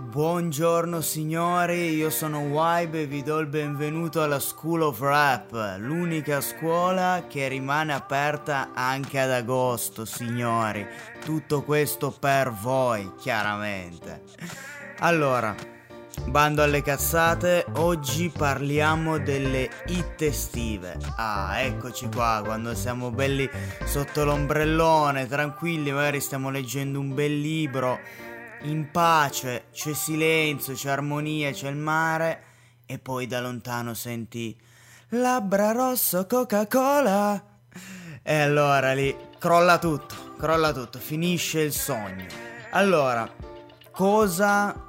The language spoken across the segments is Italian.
Buongiorno signori, io sono Wibe e vi do il benvenuto alla School of Rap, l'unica scuola che rimane aperta anche ad agosto, signori. Tutto questo per voi, chiaramente. Allora, bando alle cazzate, oggi parliamo delle hit estive. Ah, eccoci qua, quando siamo belli sotto l'ombrellone, tranquilli, magari stiamo leggendo un bel libro in pace, c'è silenzio, c'è armonia, c'è il mare e poi da lontano senti labbra rosso Coca-Cola. E allora lì crolla tutto, crolla tutto, finisce il sogno. Allora, cosa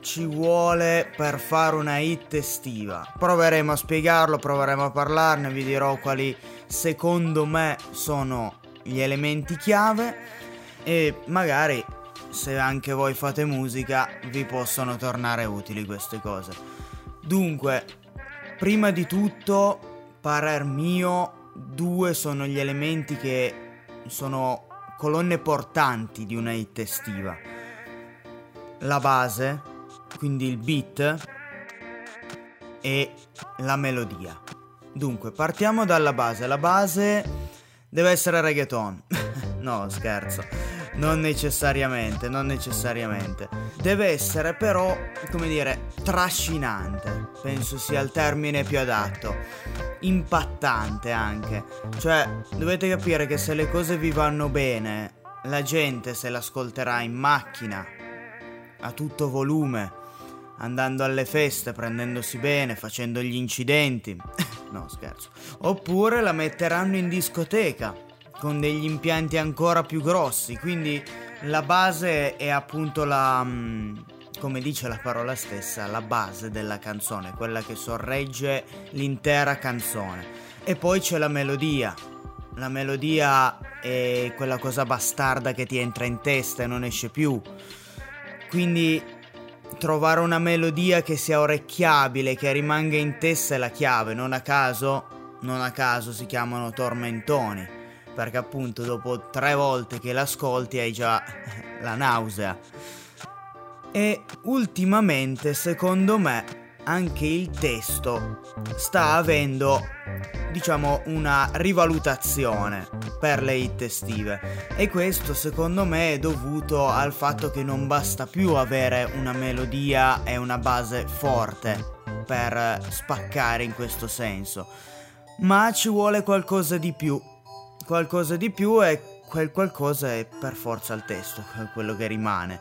ci vuole per fare una hit estiva? Proveremo a spiegarlo, proveremo a parlarne, vi dirò quali secondo me sono gli elementi chiave e magari se anche voi fate musica vi possono tornare utili queste cose. Dunque, prima di tutto, parer mio, due sono gli elementi che sono colonne portanti di una hit estiva. La base, quindi il beat e la melodia. Dunque, partiamo dalla base. La base deve essere reggaeton. no, scherzo non necessariamente, non necessariamente. Deve essere però, come dire, trascinante. Penso sia il termine più adatto. Impattante anche. Cioè, dovete capire che se le cose vi vanno bene, la gente se l'ascolterà in macchina, a tutto volume, andando alle feste, prendendosi bene, facendo gli incidenti. no, scherzo. Oppure la metteranno in discoteca con degli impianti ancora più grossi, quindi la base è appunto la, mm, come dice la parola stessa, la base della canzone, quella che sorregge l'intera canzone. E poi c'è la melodia. La melodia è quella cosa bastarda che ti entra in testa e non esce più. Quindi trovare una melodia che sia orecchiabile, che rimanga in testa è la chiave, non a caso, non a caso si chiamano tormentoni perché appunto dopo tre volte che l'ascolti hai già la nausea. E ultimamente, secondo me, anche il testo sta avendo, diciamo, una rivalutazione per le hit estive. E questo, secondo me, è dovuto al fatto che non basta più avere una melodia e una base forte per spaccare in questo senso, ma ci vuole qualcosa di più qualcosa di più e quel qualcosa è per forza il testo, quello che rimane.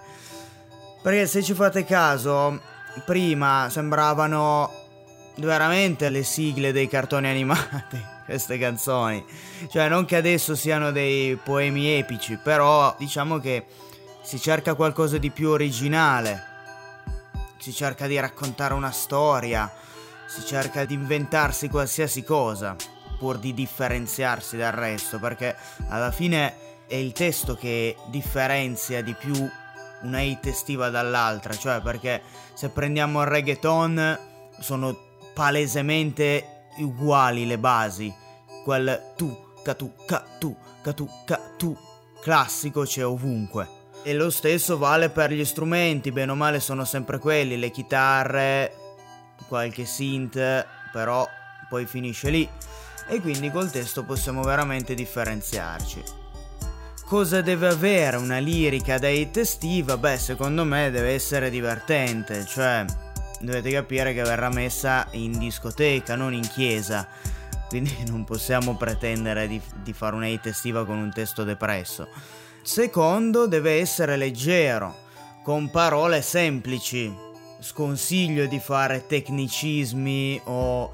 Perché se ci fate caso, prima sembravano veramente le sigle dei cartoni animati, queste canzoni. Cioè, non che adesso siano dei poemi epici, però diciamo che si cerca qualcosa di più originale. Si cerca di raccontare una storia, si cerca di inventarsi qualsiasi cosa pur di differenziarsi dal resto, perché alla fine è il testo che differenzia di più una hit estiva dall'altra, cioè perché se prendiamo il reggaeton sono palesemente uguali le basi, quel tu, ca tu, ca tu, ca tu, ca tu, classico c'è ovunque. E lo stesso vale per gli strumenti, bene o male sono sempre quelli, le chitarre, qualche synth, però poi finisce lì e quindi col testo possiamo veramente differenziarci. Cosa deve avere una lirica da hit estiva? Beh, secondo me deve essere divertente, cioè dovete capire che verrà messa in discoteca, non in chiesa, quindi non possiamo pretendere di, di fare una hit estiva con un testo depresso. Secondo, deve essere leggero, con parole semplici. Sconsiglio di fare tecnicismi o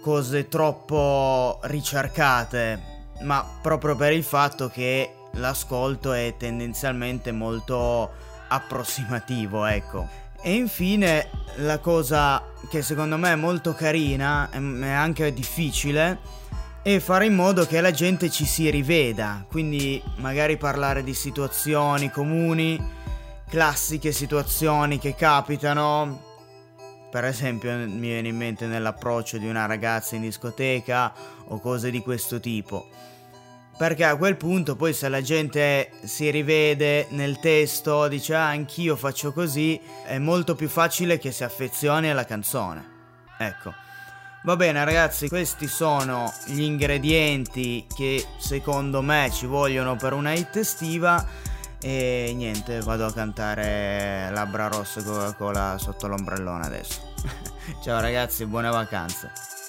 cose troppo ricercate, ma proprio per il fatto che l'ascolto è tendenzialmente molto approssimativo, ecco. E infine la cosa che secondo me è molto carina e anche difficile è fare in modo che la gente ci si riveda, quindi magari parlare di situazioni comuni, classiche situazioni che capitano, per esempio mi viene in mente nell'approccio di una ragazza in discoteca o cose di questo tipo. perché a quel punto poi se la gente si rivede nel testo, dice ah anch'io faccio così, è molto più facile che si affezioni alla canzone. Ecco. Va bene ragazzi, questi sono gli ingredienti che secondo me ci vogliono per una hit estiva e niente, vado a cantare Labbra Rosse Coca-Cola sotto l'ombrellone adesso. Ciao ragazzi, buone vacanze.